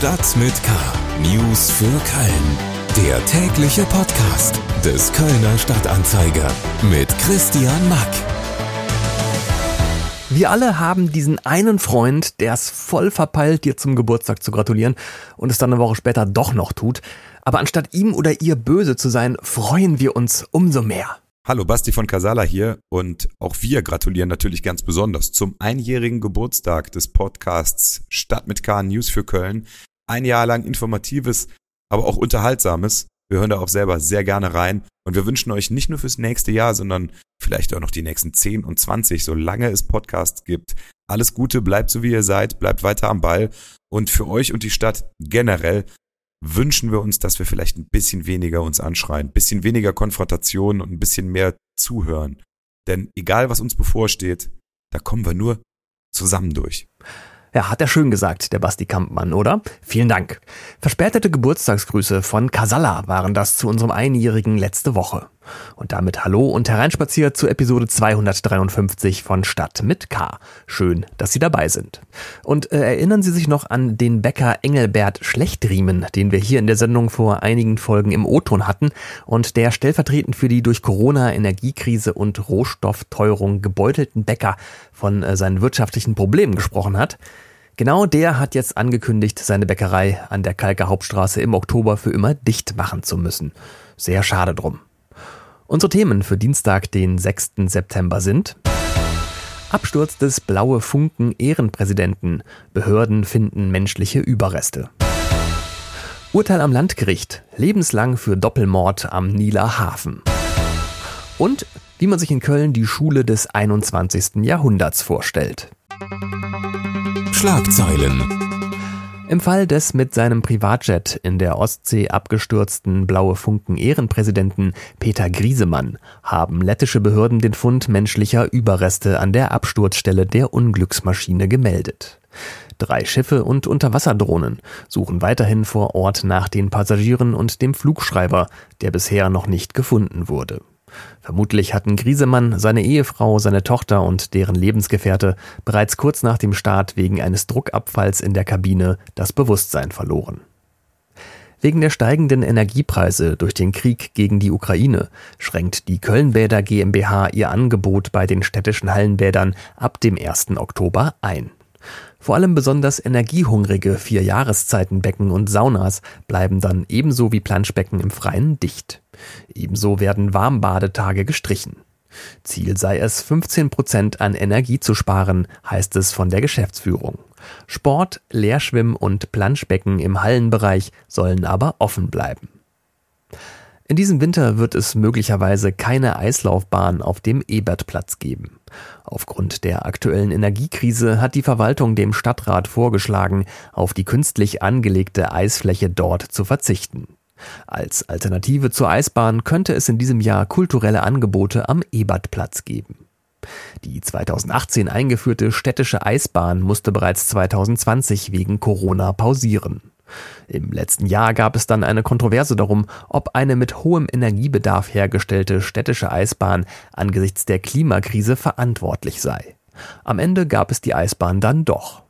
Stadt mit K. News für Köln. Der tägliche Podcast des Kölner Stadtanzeiger mit Christian Mack. Wir alle haben diesen einen Freund, der es voll verpeilt, dir zum Geburtstag zu gratulieren und es dann eine Woche später doch noch tut. Aber anstatt ihm oder ihr böse zu sein, freuen wir uns umso mehr. Hallo, Basti von Casala hier und auch wir gratulieren natürlich ganz besonders zum einjährigen Geburtstag des Podcasts Stadt mit K News für Köln. Ein Jahr lang informatives, aber auch unterhaltsames. Wir hören da auch selber sehr gerne rein und wir wünschen euch nicht nur fürs nächste Jahr, sondern vielleicht auch noch die nächsten 10 und 20, solange es Podcasts gibt. Alles Gute, bleibt so wie ihr seid, bleibt weiter am Ball und für euch und die Stadt generell wünschen wir uns, dass wir vielleicht ein bisschen weniger uns anschreien, ein bisschen weniger Konfrontation und ein bisschen mehr zuhören. Denn egal, was uns bevorsteht, da kommen wir nur zusammen durch. Ja, hat er schön gesagt, der Basti Kampmann, oder? Vielen Dank. Verspätete Geburtstagsgrüße von Casalla waren das zu unserem Einjährigen letzte Woche. Und damit hallo und hereinspaziert zu Episode 253 von Stadt mit K. Schön, dass Sie dabei sind. Und äh, erinnern Sie sich noch an den Bäcker Engelbert Schlechtriemen, den wir hier in der Sendung vor einigen Folgen im O-Ton hatten und der stellvertretend für die durch Corona, Energiekrise und Rohstoffteuerung gebeutelten Bäcker von äh, seinen wirtschaftlichen Problemen gesprochen hat. Genau der hat jetzt angekündigt, seine Bäckerei an der Kalker Hauptstraße im Oktober für immer dicht machen zu müssen. Sehr schade drum. Unsere Themen für Dienstag, den 6. September sind Absturz des Blaue Funken Ehrenpräsidenten. Behörden finden menschliche Überreste. Urteil am Landgericht. Lebenslang für Doppelmord am Nieler Hafen. Und wie man sich in Köln die Schule des 21. Jahrhunderts vorstellt. Schlagzeilen. Im Fall des mit seinem Privatjet in der Ostsee abgestürzten Blaue Funken Ehrenpräsidenten Peter Griesemann haben lettische Behörden den Fund menschlicher Überreste an der Absturzstelle der Unglücksmaschine gemeldet. Drei Schiffe und Unterwasserdrohnen suchen weiterhin vor Ort nach den Passagieren und dem Flugschreiber, der bisher noch nicht gefunden wurde. Vermutlich hatten Griesemann, seine Ehefrau, seine Tochter und deren Lebensgefährte bereits kurz nach dem Start wegen eines Druckabfalls in der Kabine das Bewusstsein verloren. Wegen der steigenden Energiepreise durch den Krieg gegen die Ukraine schränkt die Kölnbäder GmbH ihr Angebot bei den städtischen Hallenbädern ab dem 1. Oktober ein. Vor allem besonders energiehungrige Vierjahreszeitenbecken und Saunas bleiben dann ebenso wie Planschbecken im Freien dicht. Ebenso werden Warmbadetage gestrichen. Ziel sei es, 15 Prozent an Energie zu sparen, heißt es von der Geschäftsführung. Sport, Leerschwimm und Planschbecken im Hallenbereich sollen aber offen bleiben. In diesem Winter wird es möglicherweise keine Eislaufbahn auf dem Ebertplatz geben. Aufgrund der aktuellen Energiekrise hat die Verwaltung dem Stadtrat vorgeschlagen, auf die künstlich angelegte Eisfläche dort zu verzichten. Als Alternative zur Eisbahn könnte es in diesem Jahr kulturelle Angebote am Ebertplatz geben. Die 2018 eingeführte städtische Eisbahn musste bereits 2020 wegen Corona pausieren. Im letzten Jahr gab es dann eine Kontroverse darum, ob eine mit hohem Energiebedarf hergestellte städtische Eisbahn angesichts der Klimakrise verantwortlich sei. Am Ende gab es die Eisbahn dann doch.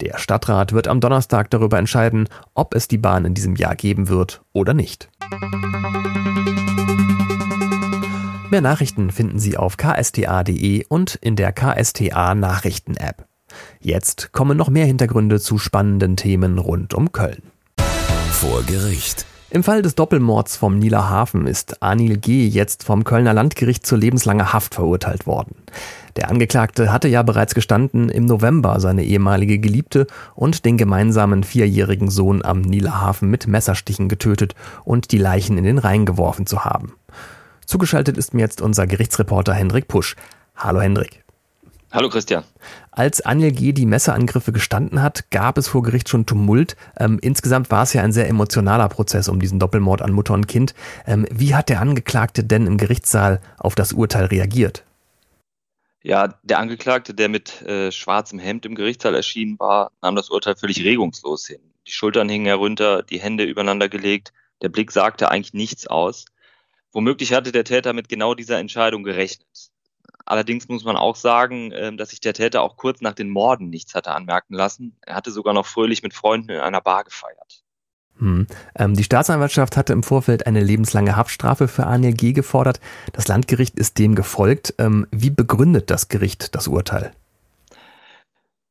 Der Stadtrat wird am Donnerstag darüber entscheiden, ob es die Bahn in diesem Jahr geben wird oder nicht. Mehr Nachrichten finden Sie auf ksta.de und in der KSTA Nachrichten App. Jetzt kommen noch mehr Hintergründe zu spannenden Themen rund um Köln. Vor Gericht. Im Fall des Doppelmords vom Nieler Hafen ist Anil G. jetzt vom Kölner Landgericht zu lebenslanger Haft verurteilt worden. Der Angeklagte hatte ja bereits gestanden, im November seine ehemalige Geliebte und den gemeinsamen vierjährigen Sohn am Nieler Hafen mit Messerstichen getötet und die Leichen in den Rhein geworfen zu haben. Zugeschaltet ist mir jetzt unser Gerichtsreporter Hendrik Pusch. Hallo Hendrik. Hallo Christian. Als Anil G. die Messerangriffe gestanden hat, gab es vor Gericht schon Tumult. Ähm, insgesamt war es ja ein sehr emotionaler Prozess um diesen Doppelmord an Mutter und Kind. Ähm, wie hat der Angeklagte denn im Gerichtssaal auf das Urteil reagiert? Ja, der Angeklagte, der mit äh, schwarzem Hemd im Gerichtssaal erschienen war, nahm das Urteil völlig regungslos hin. Die Schultern hingen herunter, die Hände übereinander gelegt, der Blick sagte eigentlich nichts aus. Womöglich hatte der Täter mit genau dieser Entscheidung gerechnet. Allerdings muss man auch sagen, ähm, dass sich der Täter auch kurz nach den Morden nichts hatte anmerken lassen. Er hatte sogar noch fröhlich mit Freunden in einer Bar gefeiert. Hm. Ähm, die Staatsanwaltschaft hatte im Vorfeld eine lebenslange Haftstrafe für Aniel G. gefordert. Das Landgericht ist dem gefolgt. Ähm, wie begründet das Gericht das Urteil?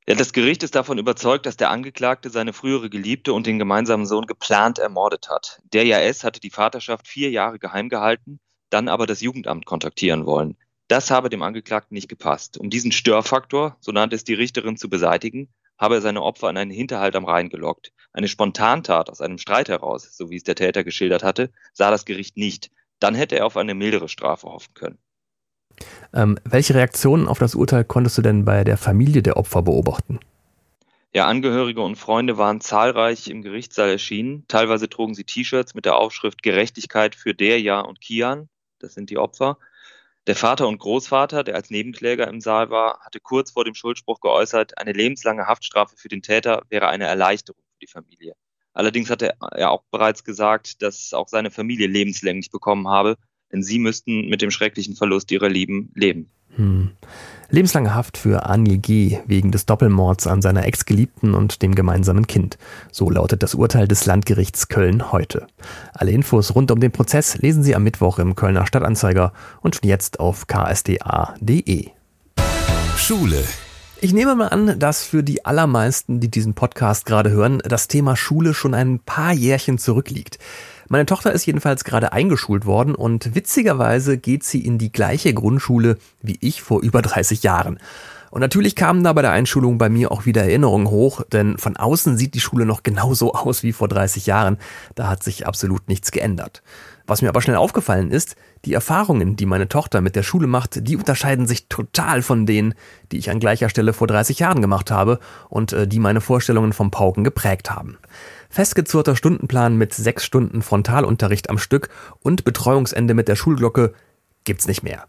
Ja, das Gericht ist davon überzeugt, dass der Angeklagte seine frühere Geliebte und den gemeinsamen Sohn geplant ermordet hat. Der JS hatte die Vaterschaft vier Jahre geheim gehalten, dann aber das Jugendamt kontaktieren wollen. Das habe dem Angeklagten nicht gepasst. Um diesen Störfaktor, so nannte es die Richterin, zu beseitigen, habe er seine Opfer in einen Hinterhalt am Rhein gelockt. Eine Spontantat aus einem Streit heraus, so wie es der Täter geschildert hatte, sah das Gericht nicht. Dann hätte er auf eine mildere Strafe hoffen können. Ähm, welche Reaktionen auf das Urteil konntest du denn bei der Familie der Opfer beobachten? Ja, Angehörige und Freunde waren zahlreich im Gerichtssaal erschienen. Teilweise trugen sie T-Shirts mit der Aufschrift Gerechtigkeit für Derja und Kian. Das sind die Opfer. Der Vater und Großvater, der als Nebenkläger im Saal war, hatte kurz vor dem Schuldspruch geäußert, eine lebenslange Haftstrafe für den Täter wäre eine Erleichterung für die Familie. Allerdings hatte er auch bereits gesagt, dass auch seine Familie lebenslänglich bekommen habe, denn sie müssten mit dem schrecklichen Verlust ihrer Lieben leben. Hm. Lebenslange Haft für Anil G. wegen des Doppelmords an seiner Ex-Geliebten und dem gemeinsamen Kind. So lautet das Urteil des Landgerichts Köln heute. Alle Infos rund um den Prozess lesen Sie am Mittwoch im Kölner Stadtanzeiger und schon jetzt auf ksda.de. Schule. Ich nehme mal an, dass für die allermeisten, die diesen Podcast gerade hören, das Thema Schule schon ein paar Jährchen zurückliegt. Meine Tochter ist jedenfalls gerade eingeschult worden und witzigerweise geht sie in die gleiche Grundschule wie ich vor über 30 Jahren. Und natürlich kamen da bei der Einschulung bei mir auch wieder Erinnerungen hoch, denn von außen sieht die Schule noch genauso aus wie vor 30 Jahren. Da hat sich absolut nichts geändert. Was mir aber schnell aufgefallen ist, die Erfahrungen, die meine Tochter mit der Schule macht, die unterscheiden sich total von denen, die ich an gleicher Stelle vor 30 Jahren gemacht habe und äh, die meine Vorstellungen vom Pauken geprägt haben. Festgezurrter Stundenplan mit sechs Stunden Frontalunterricht am Stück und Betreuungsende mit der Schulglocke gibt's nicht mehr.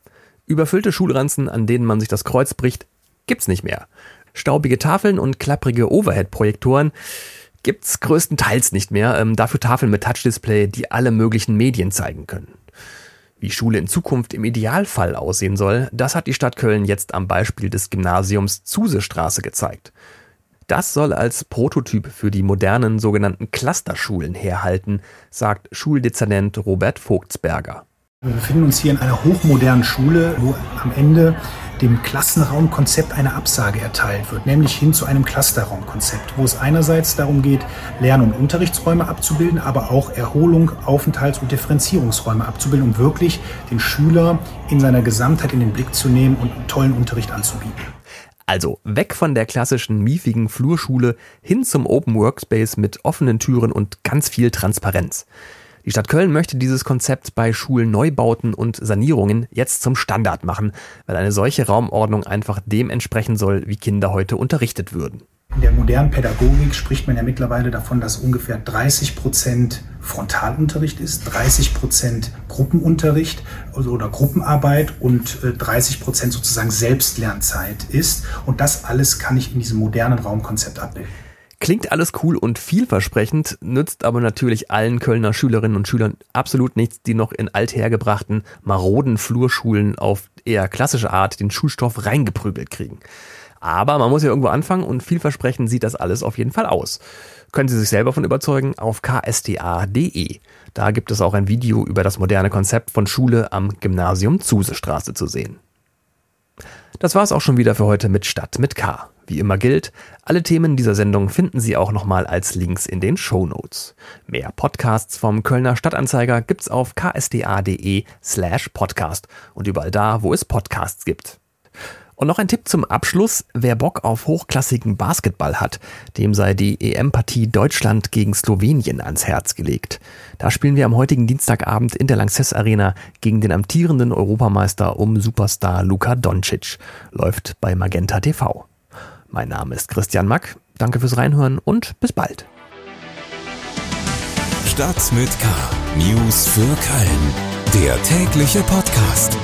Überfüllte Schulranzen, an denen man sich das Kreuz bricht, gibt's nicht mehr. Staubige Tafeln und klapprige Overhead-Projektoren gibt's größtenteils nicht mehr. Ähm, dafür Tafeln mit Touchdisplay, die alle möglichen Medien zeigen können. Wie Schule in Zukunft im Idealfall aussehen soll, das hat die Stadt Köln jetzt am Beispiel des Gymnasiums Zusestraße gezeigt. Das soll als Prototyp für die modernen sogenannten Clusterschulen herhalten, sagt Schuldezernent Robert Vogtsberger. Wir befinden uns hier in einer hochmodernen Schule, wo am Ende dem Klassenraumkonzept eine Absage erteilt wird, nämlich hin zu einem Clusterraumkonzept, wo es einerseits darum geht, Lern- und Unterrichtsräume abzubilden, aber auch Erholung, Aufenthalts- und Differenzierungsräume abzubilden, um wirklich den Schüler in seiner Gesamtheit in den Blick zu nehmen und einen tollen Unterricht anzubieten. Also weg von der klassischen miefigen Flurschule hin zum Open Workspace mit offenen Türen und ganz viel Transparenz. Die Stadt Köln möchte dieses Konzept bei Schulneubauten und Sanierungen jetzt zum Standard machen, weil eine solche Raumordnung einfach dem entsprechen soll, wie Kinder heute unterrichtet würden. In der modernen Pädagogik spricht man ja mittlerweile davon, dass ungefähr 30 Prozent Frontalunterricht ist, 30 Prozent Gruppenunterricht also, oder Gruppenarbeit und 30 äh, Prozent sozusagen Selbstlernzeit ist. Und das alles kann ich in diesem modernen Raumkonzept abbilden. Klingt alles cool und vielversprechend, nützt aber natürlich allen Kölner Schülerinnen und Schülern absolut nichts, die noch in althergebrachten, maroden Flurschulen auf eher klassische Art den Schulstoff reingeprügelt kriegen. Aber man muss ja irgendwo anfangen und vielversprechend sieht das alles auf jeden Fall aus. Können Sie sich selber von überzeugen auf ksta.de. Da gibt es auch ein Video über das moderne Konzept von Schule am Gymnasium Zusestraße zu sehen. Das war's auch schon wieder für heute mit Stadt mit K. Wie immer gilt, alle Themen dieser Sendung finden Sie auch nochmal als Links in den Show Notes. Mehr Podcasts vom Kölner Stadtanzeiger gibt's auf ksda.de slash podcast und überall da, wo es Podcasts gibt. Und noch ein Tipp zum Abschluss. Wer Bock auf hochklassigen Basketball hat, dem sei die EM-Partie Deutschland gegen Slowenien ans Herz gelegt. Da spielen wir am heutigen Dienstagabend in der Lanxess Arena gegen den amtierenden Europameister um Superstar Luka Doncic. Läuft bei Magenta TV. Mein Name ist Christian Mack. Danke fürs Reinhören und bis bald. Stadt mit K. News für Köln. Der tägliche Podcast.